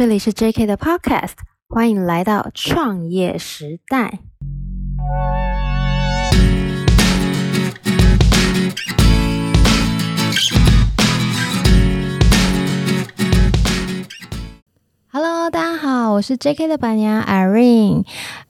这里是 JK 的 Podcast，欢迎来到创业时代。Hello，大家好，我是 JK 的板娘 Irene。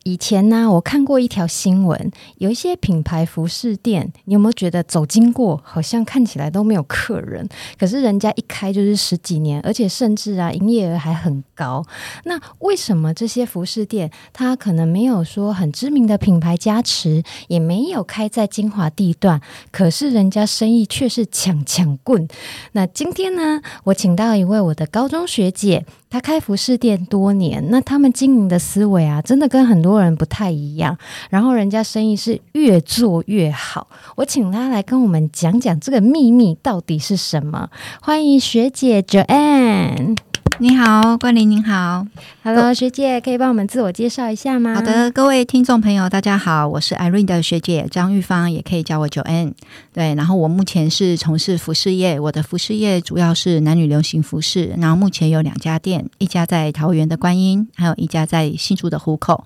以前呢，我看过一条新闻，有一些品牌服饰店，你有没有觉得走经过好像看起来都没有客人？可是人家一开就是十几年，而且甚至啊，营业额还很高。那为什么这些服饰店它可能没有说很知名的品牌加持，也没有开在精华地段，可是人家生意却是抢抢棍？那今天呢，我请到一位我的高中学姐，她开服饰店多年，那他们经营的思维啊，真的跟很多。人不太一样，然后人家生意是越做越好。我请他来跟我们讲讲这个秘密到底是什么。欢迎学姐 Joanne。你好，冠霖您好，Hello，学姐，可以帮我们自我介绍一下吗？好的，各位听众朋友，大家好，我是 Irene 的学姐张玉芳，也可以叫我 Joanne。对，然后我目前是从事服饰业，我的服饰业主要是男女流行服饰，然后目前有两家店，一家在桃园的观音，还有一家在新竹的虎口。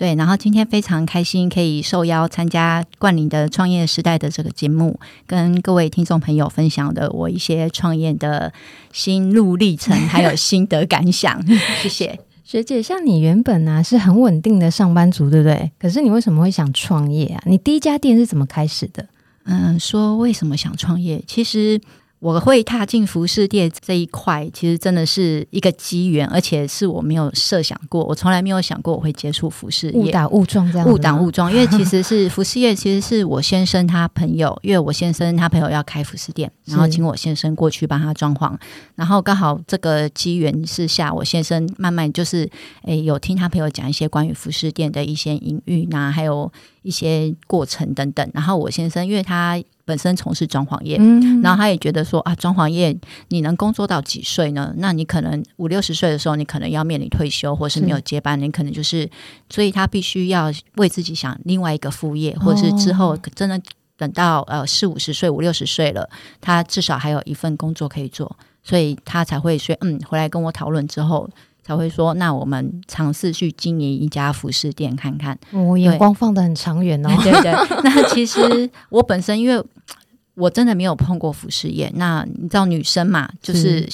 对，然后今天非常开心可以受邀参加冠霖的创业时代的这个节目，跟各位听众朋友分享的我一些创业的心路历程，还有心得感想。谢谢 学姐。像你原本呢、啊、是很稳定的上班族，对不对？可是你为什么会想创业啊？你第一家店是怎么开始的？嗯，说为什么想创业？其实。我会踏进服饰店这一块，其实真的是一个机缘，而且是我没有设想过，我从来没有想过我会接触服饰业，误打误撞这样，误打误撞。因为其实是服饰业，其实是我先生他朋友，因为我先生他朋友要开服饰店，然后请我先生过去帮他装潢，然后刚好这个机缘之下，我先生慢慢就是诶有听他朋友讲一些关于服饰店的一些隐喻呐，还有一些过程等等，然后我先生因为他。本身从事装潢业，嗯，然后他也觉得说啊，装潢业你能工作到几岁呢？那你可能五六十岁的时候，你可能要面临退休，或是没有接班，你可能就是，所以他必须要为自己想另外一个副业，或者是之后真的等到呃四五十岁、五六十岁了，他至少还有一份工作可以做，所以他才会说嗯，回来跟我讨论之后。才会说，那我们尝试去经营一家服饰店看看。我、哦、眼光放得很长远哦。对对，那其实我本身因为我真的没有碰过服饰业，那你知道女生嘛，就是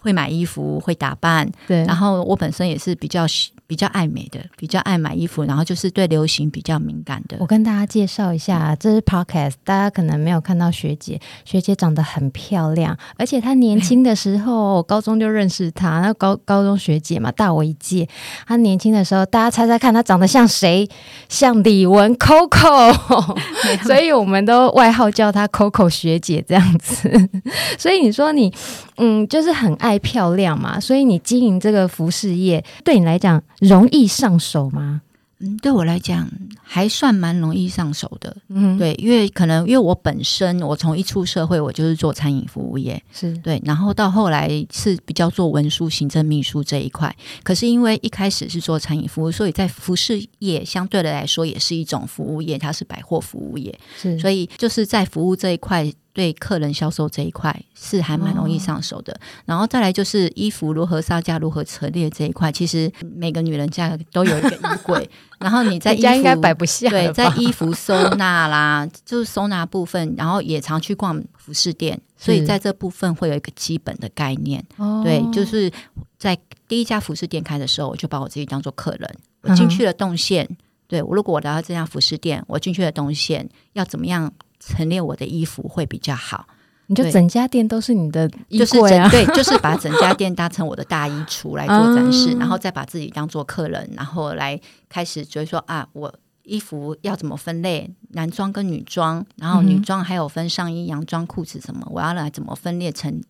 会买衣服，会打扮。对，然后我本身也是比较。比较爱美的，比较爱买衣服，然后就是对流行比较敏感的。我跟大家介绍一下，这是 Podcast，大家可能没有看到学姐，学姐长得很漂亮，而且她年轻的时候，我 高中就认识她，那高高中学姐嘛，大我一届。她年轻的时候，大家猜猜看，她长得像谁？像李玟 Coco，所以我们都外号叫她 Coco 学姐这样子。所以你说你，嗯，就是很爱漂亮嘛，所以你经营这个服饰业，对你来讲。容易上手吗？嗯，对我来讲还算蛮容易上手的。嗯，对，因为可能因为我本身我从一出社会我就是做餐饮服务业，是对，然后到后来是比较做文书、行政、秘书这一块。可是因为一开始是做餐饮服务，所以在服饰业相对的来说也是一种服务业，它是百货服务业，是，所以就是在服务这一块。对客人销售这一块是还蛮容易上手的，哦，然后再来就是衣服如何杀价、如何陈列这一块，其实每个女人家都有一个衣柜，然后你在衣服家应该摆不下，对，在衣服收纳啦，就是收纳部分，然后也常去逛服饰店，所以在这部分会有一个基本的概念。对，就是在第一家服饰店开的时候，我就把我自己当做客人，我进去了动线，嗯，对我如果我来到这家服饰店，我进去了动线要怎么样？陈列我的衣服会比较好，你就整家店都是你的衣柜啊？就是、对，就是把整家店搭成我的大衣橱来做展示，然后再把自己当做客人，然后来开始就是说啊，我衣服要怎么分类，男装跟女装，然后女装还有分上衣、洋装、裤子什么，我要来怎么分裂成，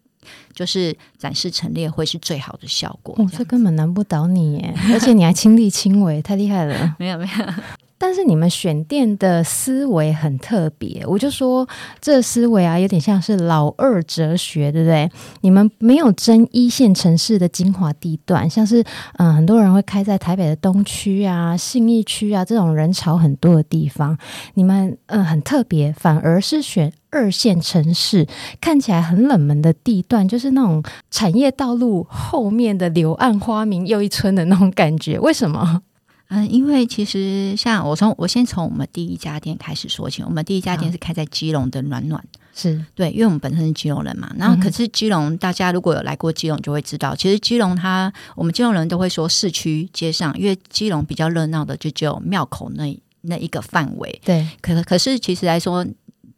就是展示陈列会是最好的效果。哦，这根本难不倒你耶，而且你还亲力亲为，太厉害了。没 有没有。但是你们选店的思维很特别，我就说这思维啊，有点像是老二哲学，对不对？你们没有争一线城市的精华地段，像是嗯，很多人会开在台北的东区啊、信义区啊这种人潮很多的地方，你们嗯很特别，反而是选二线城市，看起来很冷门的地段，就是那种产业道路后面的柳暗花明又一村的那种感觉。为什么？嗯，因为其实像我从我先从我们第一家店开始说起，我们第一家店是开在基隆的暖暖，是对，因为我们本身是基隆人嘛。然后可是基隆，大家如果有来过基隆，就会知道，其实基隆它我们基隆人都会说市区街上，因为基隆比较热闹的就只有庙口那那一个范围。对，可可是其实来说，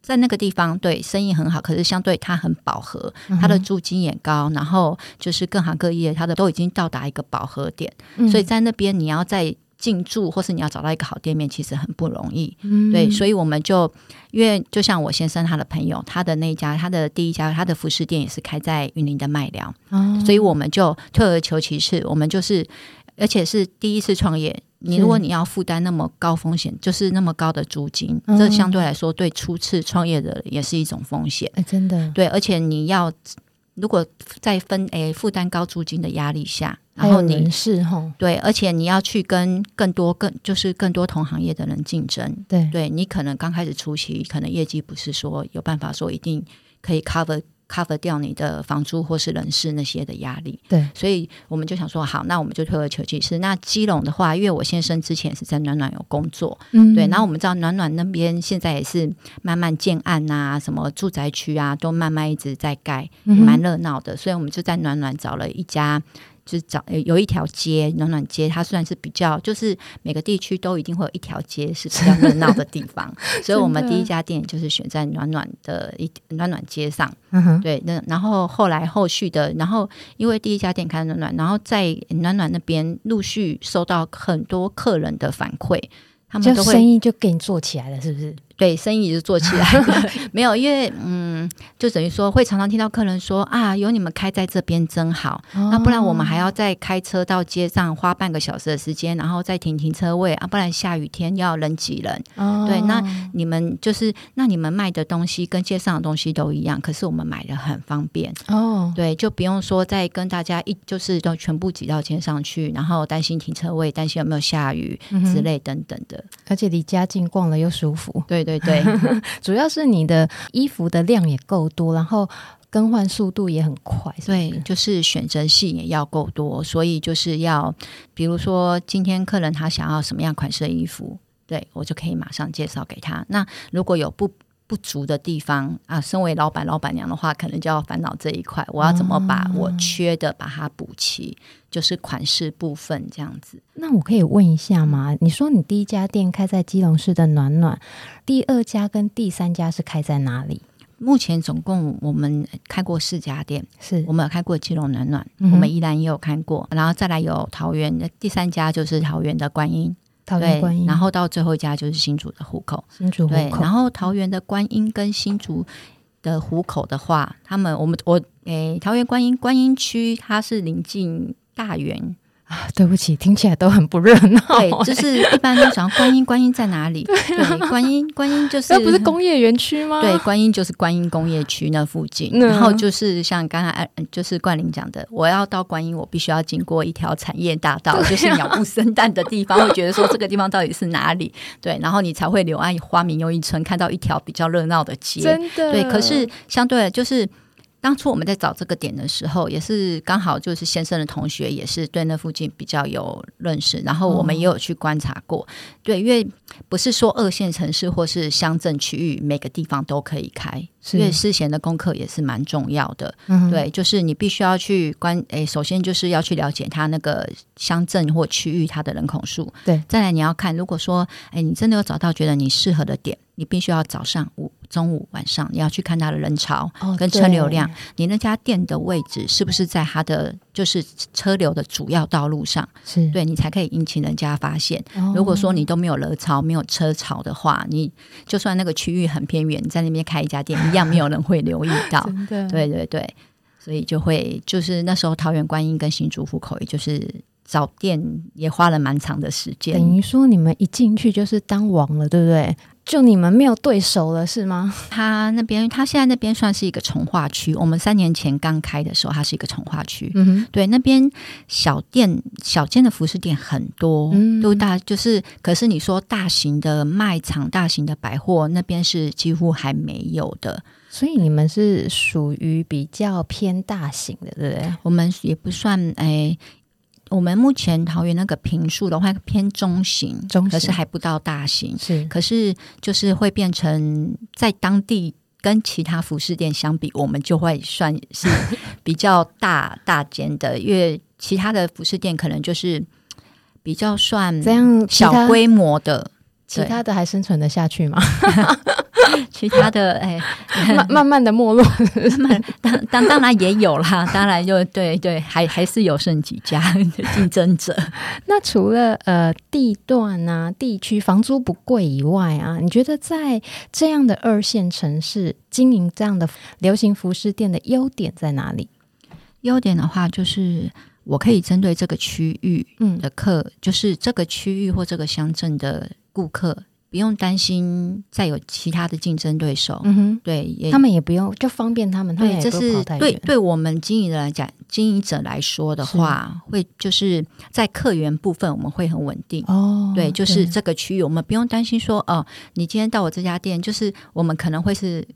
在那个地方，对生意很好，可是相对它很饱和，它的租金也高，然后就是各行各业它的都已经到达一个饱和点，所以在那边你要在。进驻，或是你要找到一个好店面，其实很不容易。嗯、对，所以我们就因为就像我先生他的朋友，他的那一家，他的第一家，他的服饰店也是开在云林的麦寮，哦、所以我们就退而求其次，我们就是而且是第一次创业。你如果你要负担那么高风险，就是那么高的租金，嗯、这相对来说对初次创业的也是一种风险。哎，真的，对，而且你要如果在分诶负担高租金的压力下。然后你是哈对，而且你要去跟更多更就是更多同行业的人竞争，对，对你可能刚开始初期可能业绩不是说有办法说一定可以 cover cover 掉你的房租或是人事那些的压力，对，所以我们就想说好，那我们就退而求其次。那基隆的话，因为我先生之前是在暖暖有工作，嗯，对，然后我们知道暖暖那边现在也是慢慢建案啊，什么住宅区啊，都慢慢一直在盖，蛮热闹的，所以我们就在暖暖找了一家。就是找有一条街暖暖街，它算是比较，就是每个地区都一定会有一条街是比较热闹的地方，所以我们第一家店就是选在暖暖的一暖暖街上。嗯哼，对，那然后后来后续的，然后因为第一家店开暖暖，然后在暖暖那边陆续收到很多客人的反馈，他们都会生意就给你做起来了，是不是？对，生意就做起来了。没有，因为嗯，就等于说会常常听到客人说啊，有你们开在这边真好。哦、那不然我们还要再开车到街上花半个小时的时间，然后再停停车位啊，不然下雨天要人挤人。哦、对，那你们就是那你们卖的东西跟街上的东西都一样，可是我们买的很方便。哦，对，就不用说再跟大家一就是都全部挤到街上去，然后担心停车位，担心有没有下雨之类等等的。而且离家近，逛了又舒服。对对。对对，主要是你的衣服的量也够多，然后更换速度也很快。对，就是选择性也要够多，所以就是要，比如说今天客人他想要什么样款式的衣服，对，我就可以马上介绍给他。那如果有不不足的地方啊，身为老板老板娘的话，可能就要烦恼这一块，我要怎么把我缺的把它补齐，就是款式部分这样子。那我可以问一下吗？你说你第一家店开在基隆市的暖暖，第二家跟第三家是开在哪里？目前总共我们开过四家店，是我们有开过基隆暖暖，嗯、我们依然也有开过，然后再来有桃园的第三家就是桃园的观音。桃园观音，然后到最后一家就是新竹的虎口，新竹湖口。对，然后桃园的观音跟新竹的虎口的话，他们我们我诶，桃园观音观音区它是临近大园。对不起，听起来都很不热闹。对，就是一般都想观音，观音在哪里？对，观音，观音就是那不是工业园区吗？对，观音就是观音工业区那附近。嗯、然后就是像刚才就是冠霖讲的，我要到观音，我必须要经过一条产业大道，啊、就是鸟不生蛋的地方，会觉得说这个地方到底是哪里？对，然后你才会柳暗花明又一村，看到一条比较热闹的街。真的，对。可是相对的，就是。当初我们在找这个点的时候，也是刚好就是先生的同学也是对那附近比较有认识，然后我们也有去观察过。哦、对，因为不是说二线城市或是乡镇区域每个地方都可以开，是因为事前的功课也是蛮重要的。嗯、对，就是你必须要去关，诶，首先就是要去了解他那个乡镇或区域它的人口数。对，再来你要看，如果说，诶，你真的有找到觉得你适合的点。你必须要早上、午、中午、晚上，你要去看它的人潮跟车流量。哦、你那家店的位置是不是在它的就是车流的主要道路上？是对你才可以引起人家发现。哦、如果说你都没有人潮、没有车潮的话，你就算那个区域很偏远，你在那边开一家店，一样没有人会留意到。对对对，所以就会就是那时候桃园观音跟新竹湖口，也就是。找店也花了蛮长的时间，等于说你们一进去就是当王了，对不对？就你们没有对手了，是吗？他那边，他现在那边算是一个从化区。我们三年前刚开的时候，它是一个从化区。嗯哼，对，那边小店、小间的服饰店很多，嗯、都大，就是，可是你说大型的卖场、大型的百货，那边是几乎还没有的。所以你们是属于比较偏大型的，对不对？我们也不算哎。我们目前桃园那个坪数的话偏中型，中型，可是还不到大型。是，可是就是会变成在当地跟其他服饰店相比，我们就会算是比较大大间的，因为其他的服饰店可能就是比较算这样小规模的。其他的还生存得下去吗？其他的哎，慢 慢慢的没落，当当当然也有啦，当然就对对，还还是有剩几家竞争者。那除了呃地段啊、地区房租不贵以外啊，你觉得在这样的二线城市经营这样的流行服饰店的优点在哪里？优点的话就是。我可以针对这个区域的客，嗯、就是这个区域或这个乡镇的顾客，不用担心再有其他的竞争对手。嗯哼，对，他们也不用，就方便他们。对，这是对对我们经营的来讲，经营者来说的话，会就是在客源部分我们会很稳定。哦，对，就是这个区域我们不用担心说，哦，你今天到我这家店，就是我们可能会是。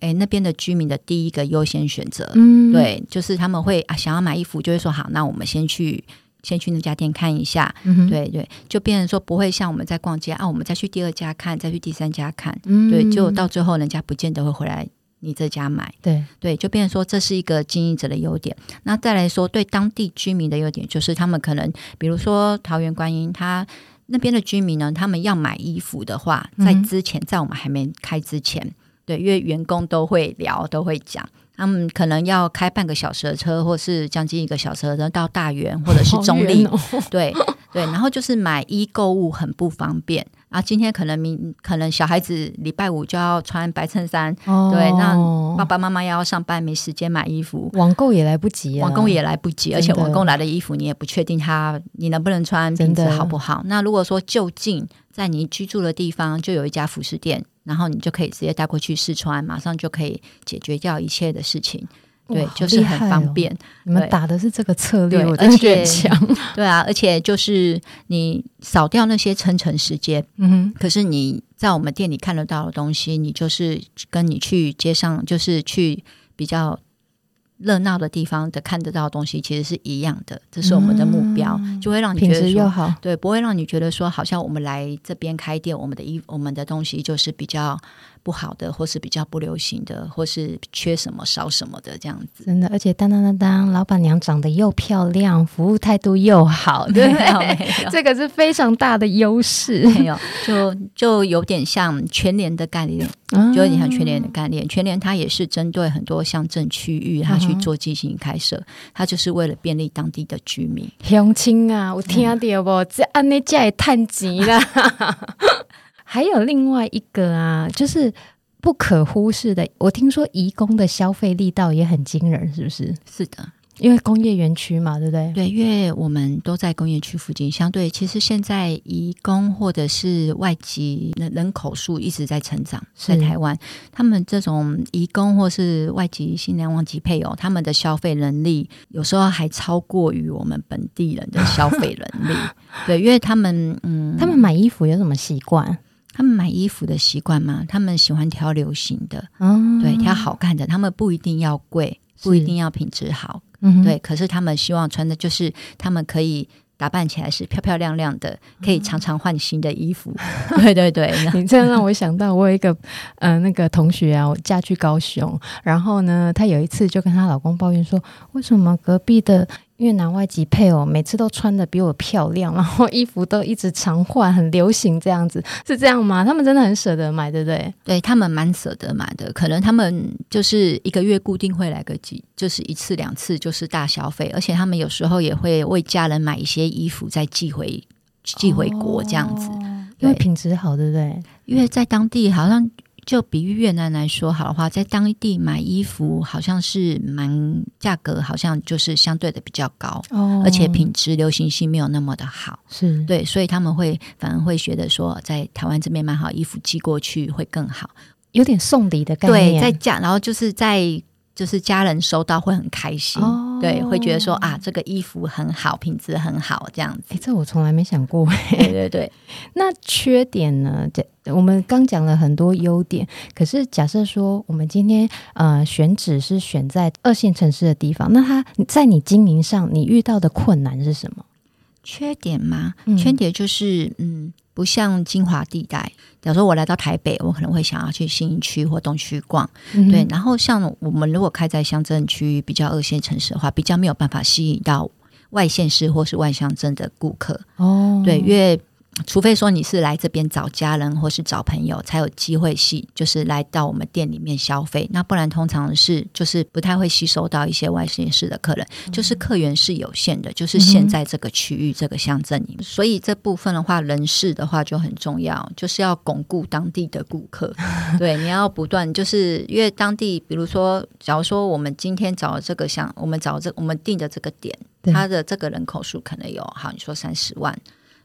哎，那边的居民的第一个优先选择，嗯，对，就是他们会啊想要买衣服，就会说好，那我们先去先去那家店看一下，嗯，对对，就变成说不会像我们在逛街啊，我们再去第二家看，再去第三家看，嗯，对，就到最后人家不见得会回来你这家买，对。对，就变成说这是一个经营者的优点。那再来说对当地居民的优点，就是他们可能比如说桃园观音，他那边的居民呢，他们要买衣服的话，在之前，嗯、在我们还没开之前。对，因为员工都会聊，都会讲，他们可能要开半个小时的车，或是将近一个小时的车到大园或者是中立。哦、对对，然后就是买衣购物很不方便。啊，今天可能明可能小孩子礼拜五就要穿白衬衫，哦、对，那爸爸妈妈要上班，没时间买衣服，网购也来不及啊，网购也来不及，而且网购来的衣服你也不确定它你能不能穿，品质好不好？那如果说就近在你居住的地方就有一家服饰店。然后你就可以直接带过去试穿，马上就可以解决掉一切的事情。对，就是很方便。你们打的是这个策略，而且强。对啊，而且就是你少掉那些层层时间。嗯哼。可是你在我们店里看得到的东西，你就是跟你去街上，就是去比较。热闹的地方的看得到的东西其实是一样的，这是我们的目标，嗯、就会让你觉得说对，不会让你觉得说好像我们来这边开店，我们的衣我们的东西就是比较不好的，或是比较不流行的，或是缺什么少什么的这样子。真的，而且当当当当，老板娘长得又漂亮，服务态度又好，对，这个是非常大的优势。没有，就就有点像全联的概念。就有点像全联的概念，全联它也是针对很多乡镇区域，它去做进行开设，它就是为了便利当地的居民。乡亲啊，我听到不？这安内家也叹急了。还有另外一个啊，就是不可忽视的，我听说移工的消费力道也很惊人，是不是？是的。因为工业园区嘛，对不对？对，因为我们都在工业区附近，相对其实现在移工或者是外籍人人口数一直在成长，在台湾，他们这种移工或是外籍新娘外籍配偶，他们的消费能力有时候还超过于我们本地人的消费能力。对，因为他们嗯，他们买衣服有什么习惯？他们买衣服的习惯嘛？他们喜欢挑流行的，嗯，对，挑好看的，他们不一定要贵，不一定要品质好。嗯，对，可是他们希望穿的就是他们可以打扮起来是漂漂亮亮的，可以常常换新的衣服。嗯、对对对，你这样让我想到，我有一个嗯、呃、那个同学啊，我嫁去高雄，然后呢，她有一次就跟她老公抱怨说，为什么隔壁的。越南外籍配偶每次都穿的比我漂亮，然后衣服都一直常换，很流行这样子，是这样吗？他们真的很舍得买，对不对？对，他们蛮舍得买的，可能他们就是一个月固定会来个几，就是一次两次就是大消费，而且他们有时候也会为家人买一些衣服再寄回寄回国这样子，因为品质好，对不对？因为在当地好像。就比喻越南来说好的话，在当地买衣服好像是蛮价格，好像就是相对的比较高，哦，而且品质流行性没有那么的好，是对，所以他们会反而会觉得说，在台湾这边买好衣服寄过去会更好，有点送礼的概念，对，在家，然后就是在。就是家人收到会很开心，哦、对，会觉得说啊，这个衣服很好，品质很好，这样子。哎，这我从来没想过。对对对，那缺点呢？这我们刚讲了很多优点，可是假设说我们今天呃选址是选在二线城市的地方，那它在你经营上，你遇到的困难是什么？缺点吗？嗯、缺点就是嗯。不像精华地带，假如说我来到台北，我可能会想要去信义区或东区逛，嗯、对。然后像我们如果开在乡镇区比较二线城市的话，比较没有办法吸引到外县市或是外乡镇的顾客哦，对，因为。除非说你是来这边找家人或是找朋友，才有机会吸，就是来到我们店里面消费。那不然通常是就是不太会吸收到一些外县市的客人，嗯、就是客源是有限的，就是现在这个区域、嗯、这个乡镇里面。所以这部分的话，人事的话就很重要，就是要巩固当地的顾客。对，你要不断，就是因为当地，比如说，假如说我们今天找这个乡，我们找这我们定的这个点，它的这个人口数可能有，好，你说三十万。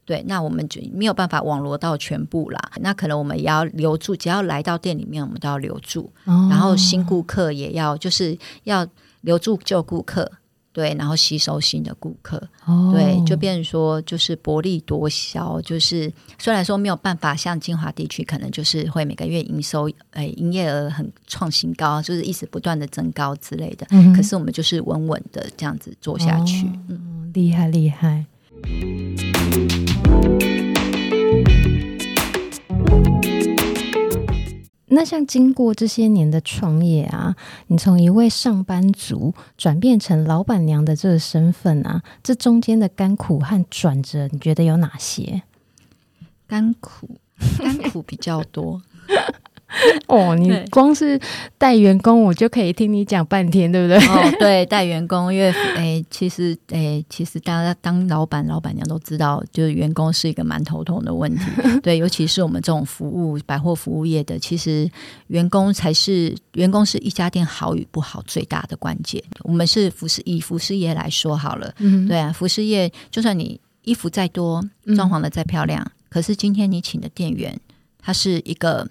对，那我们就没有办法网罗到全部啦。那可能我们也要留住，只要来到店里面，我们都要留住。哦、然后新顾客也要，就是要留住旧顾客，对，然后吸收新的顾客。哦、对，就变成说，就是薄利多销。就是虽然说没有办法像金华地区，可能就是会每个月营收，哎，营业额很创新高，就是一直不断的增高之类的。嗯、可是我们就是稳稳的这样子做下去。哦、嗯，厉害厉害。那像经过这些年的创业啊，你从一位上班族转变成老板娘的这个身份啊，这中间的甘苦和转折，你觉得有哪些？甘苦，甘苦比较多。哦，你光是带员工，我就可以听你讲半天，对不对？哦，对，带员工，因为诶，其实诶，其实大家当老板、老板娘都知道，就是员工是一个蛮头痛的问题。对，尤其是我们这种服务百货服务业的，其实员工才是员工是一家店好与不好最大的关键。我们是服饰以服饰业来说好了，嗯，对啊，服饰业就算你衣服再多，装潢的再漂亮，嗯，可是今天你请的店员，他是一个。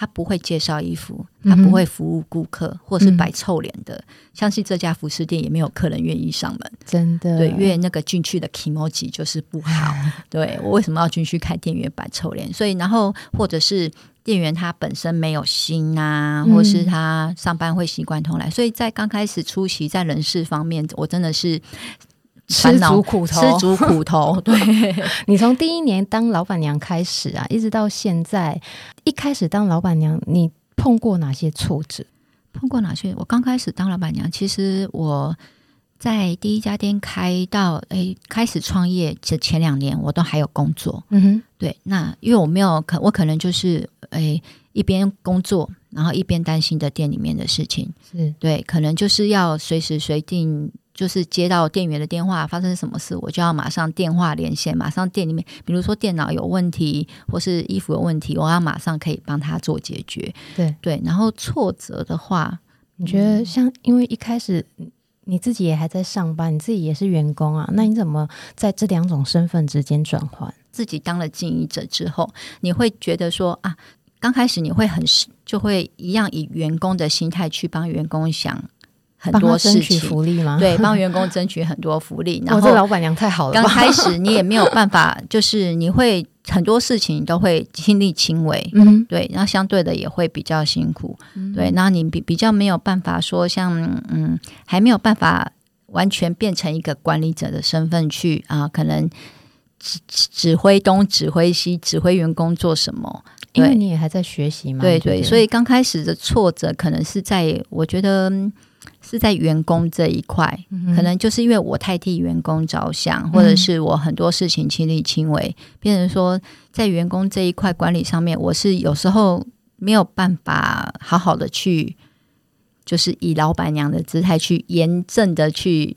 他不会介绍衣服，他不会服务顾客，嗯、或是摆臭脸的。相信这家服饰店也没有客人愿意上门，真的。对，因为那个进去的 kimochi 就是不好。对，我为什么要进去开店员摆臭脸？所以，然后或者是店员他本身没有心啊，或是他上班会习惯偷懒。嗯、所以在刚开始出席，在人事方面，我真的是。吃足苦头，吃足苦头。对，你从第一年当老板娘开始啊，一直到现在，一开始当老板娘，你碰过哪些挫折？碰过哪些？我刚开始当老板娘，其实我在第一家店开到诶开始创业前前两年，我都还有工作。嗯哼，对，那因为我没有可，我可能就是诶一边工作，然后一边担心着店里面的事情。是对，可能就是要随时随地。就是接到店员的电话，发生什么事，我就要马上电话连线，马上店里面，比如说电脑有问题，或是衣服有问题，我要马上可以帮他做解决。对对，然后挫折的话，你觉得像因为一开始你自己也还在上班，你自己也是员工啊，那你怎么在这两种身份之间转换？自己当了经营者之后，你会觉得说啊，刚开始你会很就会一样以员工的心态去帮员工想。很多事情，福利吗？对，帮员工争取很多福利。然后，这老板娘太好了。刚开始你也没有办法，就是你会很多事情都会亲力亲为，嗯，对。然后相对的也会比较辛苦，嗯、对。然后你比比较没有办法说像嗯，还没有办法完全变成一个管理者的身份去啊，可能指指挥东，指挥西，指挥员工做什么。因为你也还在学习嘛。对对，所以刚开始的挫折可能是在我觉得。是在员工这一块，嗯、可能就是因为我太替员工着想，嗯、或者是我很多事情亲力亲为，变成说在员工这一块管理上面，我是有时候没有办法好好的去，就是以老板娘的姿态去严正的去，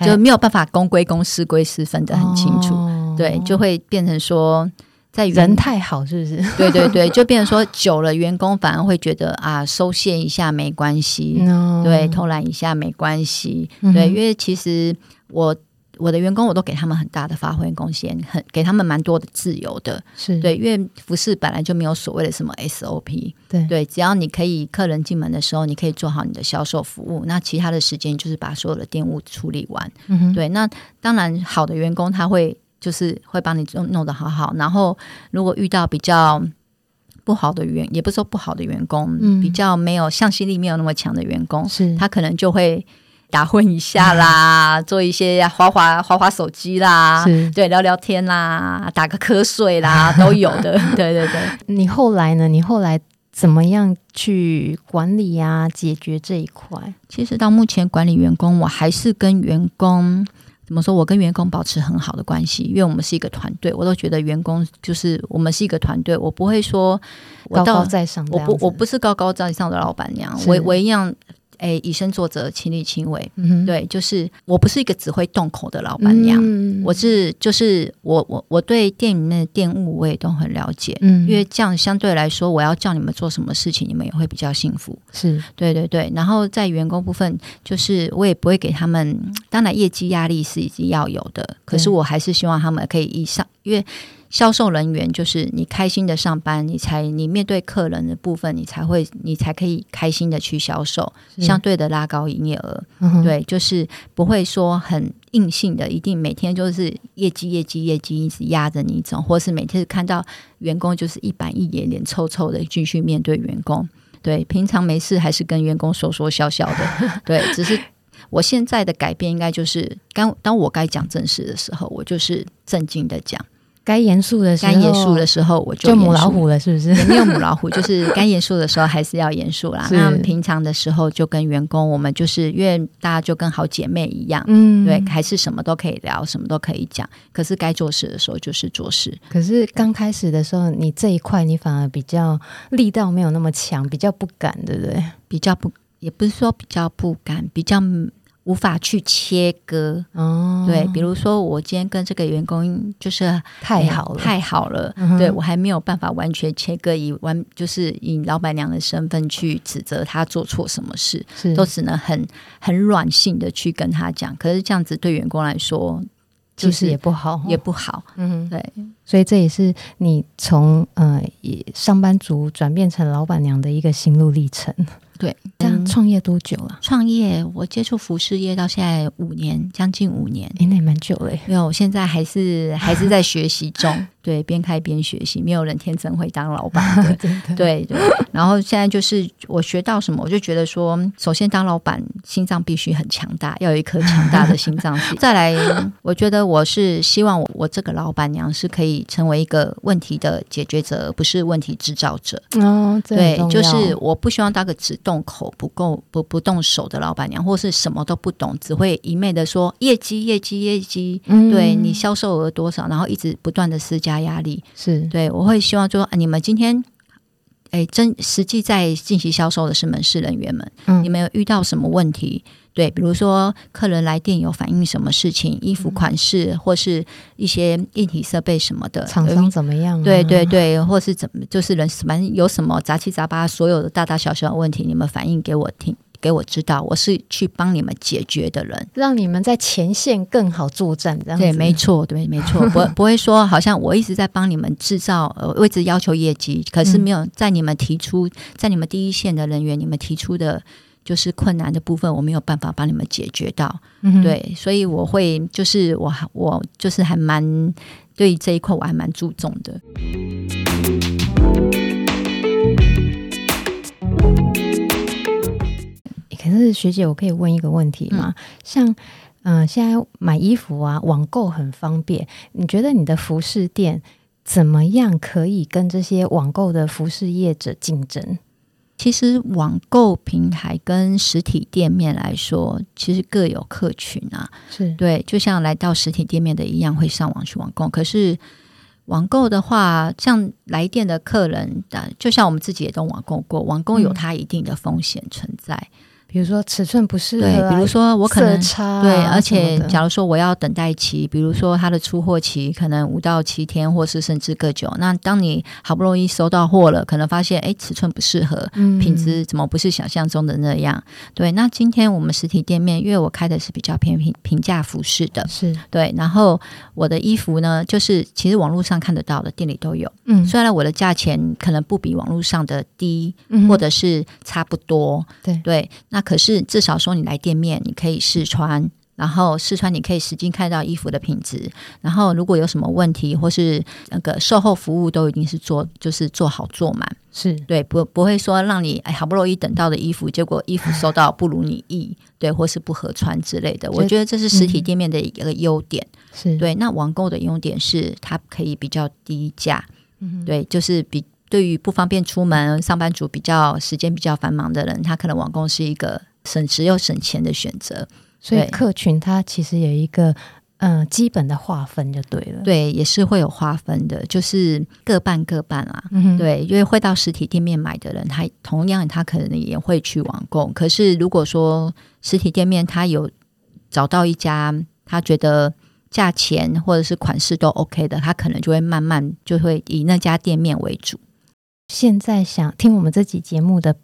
就没有办法公归公，私归私分得很清楚，哦、对，就会变成说。在人太好，是不是？对对对，就变成说久了，员工反而会觉得啊，收线一下没关系，no. 对，偷懒一下没关系，嗯、对，因为其实我。我的员工我都给他们很大的发挥空间，很给他们蛮多的自由的，是对，因为服饰本来就没有所谓的什么 SOP，对对，只要你可以客人进门的时候，你可以做好你的销售服务，那其他的时间就是把所有的店务处理完，嗯，对，那当然好的员工他会就是会帮你弄弄得好好，然后如果遇到比较不好的员，也不是说不好的员工，嗯，比较没有向心力没有那么强的员工，是他可能就会。打混一下啦，做一些滑滑滑滑手机啦，对，聊聊天啦，打个瞌睡啦，都有的。对对对，你后来呢？你后来怎么样去管理呀、啊？解决这一块？其实到目前管理员工，我还是跟员工怎么说？我跟员工保持很好的关系，因为我们是一个团队。我都觉得员工就是我们是一个团队，我不会说我高高在上。我不，我不是高高在上的老板娘，我我一样。哎，以身作则，亲力亲为。嗯，对，就是我不是一个只会动口的老板娘，嗯、我是就是我我我对店里面的店务我也都很了解。嗯，因为这样相对来说，我要叫你们做什么事情，你们也会比较幸福。是对对对。然后在员工部分，就是我也不会给他们，当然业绩压力是已经要有的，可是我还是希望他们可以以上，因为。销售人员就是你开心的上班，你才你面对客人的部分，你才会你才可以开心的去销售，相对的拉高营业额。嗯。对，就是不会说很硬性的，一定每天就是业绩业绩业绩一直压着你走，或是每天看到员工就是一板一眼、脸臭臭的继续面对员工。对，平常没事还是跟员工说说笑笑的。对，只是我现在的改变应该就是，当当我该讲正事的时候，我就是正经的讲。该严肃的时候，该严肃的时候我就，就母老虎了，是不是？也没有母老虎，就是 该严肃的时候还是要严肃啦。那平常的时候就跟员工，我们就是因为大家就跟好姐妹一样，嗯，对，还是什么都可以聊，什么都可以讲。可是该做事的时候就是做事。可是刚开始的时候，你这一块你反而比较力道没有那么强，比较不敢，对不对？比较不，也不是说比较不敢，比较。无法去切割。哦，对，比如说我今天跟这个员工就是太好了，太好了，嗯、对我还没有办法完全切割，以完就是以老板娘的身份去指责他做错什么事，是。都只能很很软性的去跟他讲。可是这样子对员工来说，其实也不好，也不好。嗯，对，所以这也是你从呃上班族转变成老板娘的一个心路历程。对，这样创业多久了？创业我接触服饰业到现在五年，将近五年，哎，那也蛮久了。没有，我现在还是还是在学习中。对，边开边学习，没有人天生会当老板 的。对对。然后现在就是我学到什么，我就觉得说，首先当老板心脏必须很强大，要有一颗强大的心脏。再来，我觉得我是希望我我这个老板娘是可以成为一个问题的解决者，而不是问题制造者。哦，对，就是我不希望当个只动口不够不不动手的老板娘，或是什么都不懂，只会一昧的说业绩业绩业绩。嗯，对你销售额多少，然后一直不断的施加。加压力是对，我会希望说，你们今天，哎，真实际在进行销售的是门市人员们，嗯，你们有遇到什么问题？对，比如说客人来电有反映什么事情，衣服款式或是一些硬体设备什么的，厂商怎么样？对对对，或是怎么，就是人反正有什么杂七杂八，所有的大大小小的问题，你们反映给我听。给我知道，我是去帮你们解决的人，让你们在前线更好作战。这样对，没错，对，没错，不不会说好像我一直在帮你们制造，呃，我一直要求业绩，可是没有在你们提出，在你们第一线的人员，你们提出的就是困难的部分，我没有办法帮你们解决到。嗯、对，所以我会就是我我就是还蛮对这一块我还蛮注重的。可是学姐，我可以问一个问题吗？嗯、像，嗯、呃，现在买衣服啊，网购很方便。你觉得你的服饰店怎么样可以跟这些网购的服饰业者竞争？其实网购平台跟实体店面来说，其实各有客群啊。是对，就像来到实体店面的一样，会上网去网购。可是网购的话，像来店的客人，就像我们自己也都网购过，网购有它一定的风险存在。嗯比如说尺寸不适合、啊，对，比如说我可能差、啊、对，而且假如说我要等待期，比如说它的出货期可能五到七天，或是甚至更久。那当你好不容易收到货了，可能发现哎，尺寸不适合，嗯、品质怎么不是想象中的那样？对，那今天我们实体店面，因为我开的是比较偏平平价服饰的，是对。然后我的衣服呢，就是其实网络上看得到的，店里都有。嗯，虽然我的价钱可能不比网络上的低，嗯、或者是差不多，对对，那。可是至少说，你来店面，你可以试穿，然后试穿你可以实际看到衣服的品质，然后如果有什么问题或是那个售后服务，都一定是做就是做好做满，是对，不不会说让你哎好不容易等到的衣服，结果衣服收到不如你意，对，或是不合穿之类的。我觉得这是实体店面的一个优点，是、嗯、对。那网购的优点是它可以比较低价，嗯，对，就是比。对于不方便出门、上班族比较时间比较繁忙的人，他可能网购是一个省时又省钱的选择。所以客群它其实有一个嗯、呃、基本的划分就对了。对，也是会有划分的，就是各半各半啦。嗯、对，因为会到实体店面买的人，他同样他可能也会去网购。可是如果说实体店面他有找到一家，他觉得。价钱或者是款式都 OK 的，他可能就会慢慢就会以那家店面为主。现在想听我们这期节目的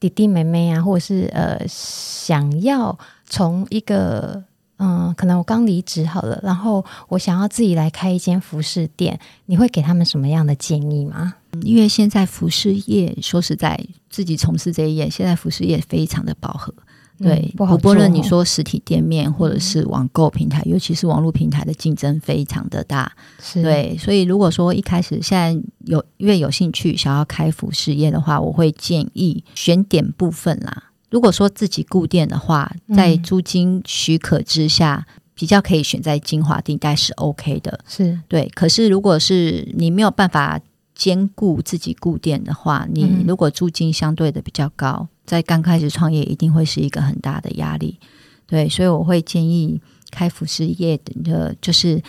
弟弟妹妹啊，或者是呃想要从一个嗯、可能我刚离职好了，然后我想要自己来开一间服饰店，你会给他们什么样的建议吗？因为现在服饰业说实在，自己从事这一业，现在服饰业非常的饱和。对，不不论你说实体店面或者是网购平台，嗯、尤其是网络平台的竞争非常的大。是对，所以如果说一开始现在有因为有兴趣想要开服饰业的话，我会建议选点部分啦。如果说自己固店的话，在租金许可之下，嗯、比较可以选在精华地带是 OK 的。是对，可是如果是你没有办法兼顾自己固店的话，你如果租金相对的比较高。在刚开始创业，一定会是一个很大的压力，对，所以我会建议开服饰业的，就是，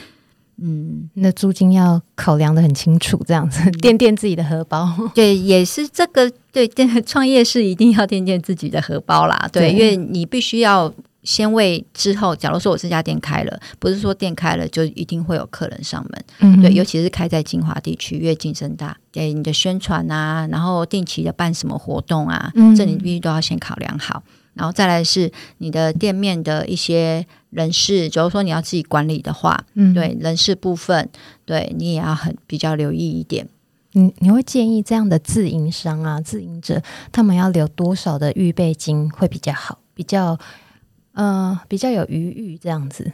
嗯，那租金要考量的很清楚，这样子垫垫自己的荷包，对，也是这个，对，创业是一定要垫垫自己的荷包啦，对，对，因为你必须要。先为之后，假如说我这家店开了，不是说店开了就一定会有客人上门，嗯、对，尤其是开在金华地区，越竞争大，对你的宣传啊，然后定期的办什么活动啊，嗯、这你必须都要先考量好，然后再来是你的店面的一些人事，假如说你要自己管理的话，嗯、对人事部分，对你也要很比较留意一点。你你会建议这样的自营商啊，自营者他们要留多少的预备金会比较好，比较。呃，比较有余裕这样子。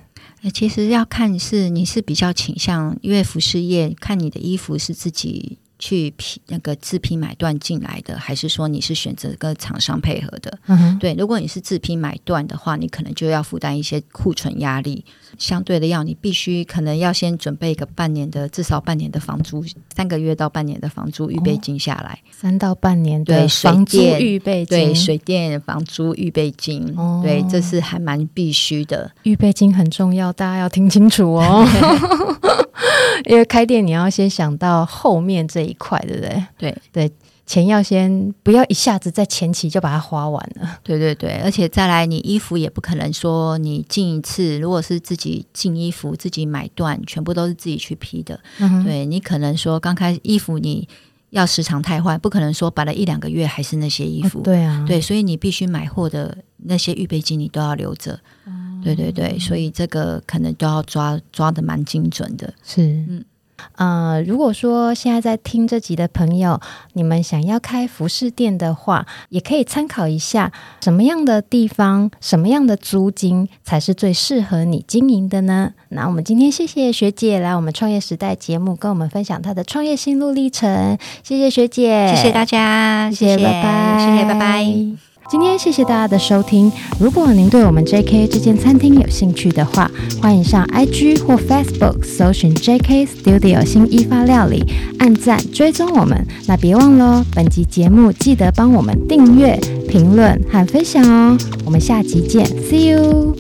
其实要看是你是比较倾向，因为服饰业看你的衣服是自己。去批那个自批买断进来的，还是说你是选择跟厂商配合的？对。如果你是自批买断的话，你可能就要负担一些库存压力，相对的要你必须可能要先准备一个半年的至少半年的房租，三个月到半年的房租预备金下来，哦、三到半年对房租预备金，对水电房租预备金，哦、对，这是还蛮必须的。预备金很重要，大家要听清楚哦。因为开店你要先想到后面这一块，对不对？对对，钱要先不要一下子在前期就把它花完了。对对对，而且再来，你衣服也不可能说你进一次，如果是自己进衣服自己买断，全部都是自己去批的。嗯，对，你可能说刚开始衣服你要时常汰换，不可能说摆了一两个月还是那些衣服。哦、对啊，对，所以你必须买货的那些预备金你都要留着。嗯对对对，所以这个可能都要抓抓的蛮精准的。是，嗯，呃，如果说现在在听这集的朋友，你们想要开服饰店的话，也可以参考一下什么样的地方、什么样的租金才是最适合你经营的呢？那我们今天谢谢学姐来我们创业时代节目，跟我们分享她的创业心路历程。谢谢学姐，谢谢大家，谢谢，谢谢拜拜，谢谢，拜拜。今天谢谢大家的收听。如果您对我们 JK 这间餐厅有兴趣的话，欢迎上 IG 或 Facebook 搜寻 JK Studio 新一发料理，按赞追踪我们。那别忘了，本集节目记得帮我们订阅、评论和分享哦。我们下集见，See you。